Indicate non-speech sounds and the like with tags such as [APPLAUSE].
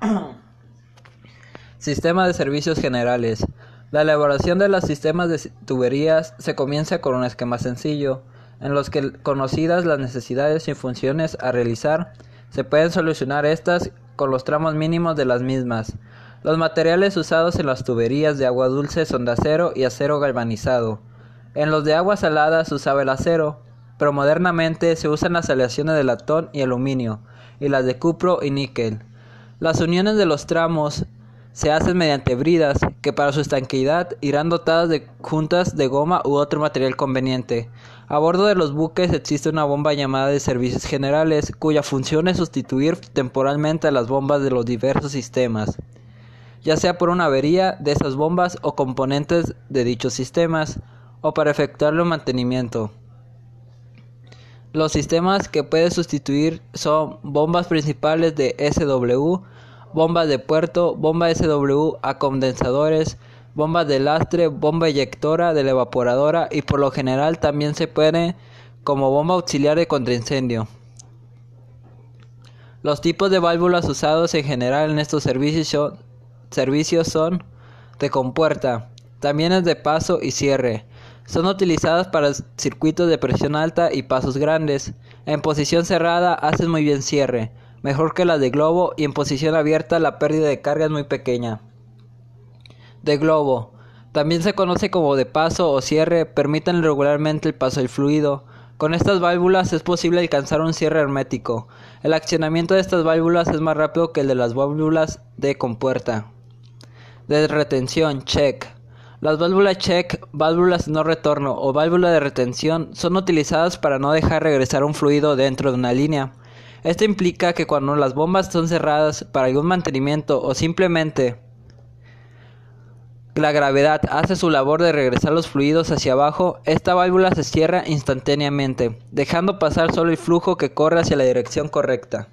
[CLEARS THROAT] Sistema de servicios generales. La elaboración de los sistemas de tuberías se comienza con un esquema sencillo, en los que conocidas las necesidades y funciones a realizar, se pueden solucionar estas con los tramos mínimos de las mismas. Los materiales usados en las tuberías de agua dulce son de acero y acero galvanizado. En los de agua salada se usaba el acero, pero modernamente se usan las aleaciones de latón y aluminio, y las de cupro y níquel. Las uniones de los tramos se hacen mediante bridas que para su estanqueidad irán dotadas de juntas de goma u otro material conveniente. A bordo de los buques existe una bomba llamada de servicios generales cuya función es sustituir temporalmente a las bombas de los diversos sistemas, ya sea por una avería de esas bombas o componentes de dichos sistemas o para efectuarle un mantenimiento. Los sistemas que puede sustituir son bombas principales de SW, bombas de puerto, bomba SW a condensadores, bombas de lastre, bomba eyectora de la evaporadora y por lo general también se puede como bomba auxiliar de contraincendio. Los tipos de válvulas usados en general en estos servicios son, servicios son de compuerta, también es de paso y cierre. Son utilizadas para circuitos de presión alta y pasos grandes. En posición cerrada hacen muy bien cierre, mejor que las de globo y en posición abierta la pérdida de carga es muy pequeña. De globo. También se conoce como de paso o cierre, permiten regularmente el paso del fluido. Con estas válvulas es posible alcanzar un cierre hermético. El accionamiento de estas válvulas es más rápido que el de las válvulas de compuerta. De retención, check. Las válvulas check, válvulas no retorno o válvula de retención son utilizadas para no dejar regresar un fluido dentro de una línea. Esto implica que cuando las bombas son cerradas para algún mantenimiento o simplemente la gravedad hace su labor de regresar los fluidos hacia abajo, esta válvula se cierra instantáneamente, dejando pasar solo el flujo que corre hacia la dirección correcta.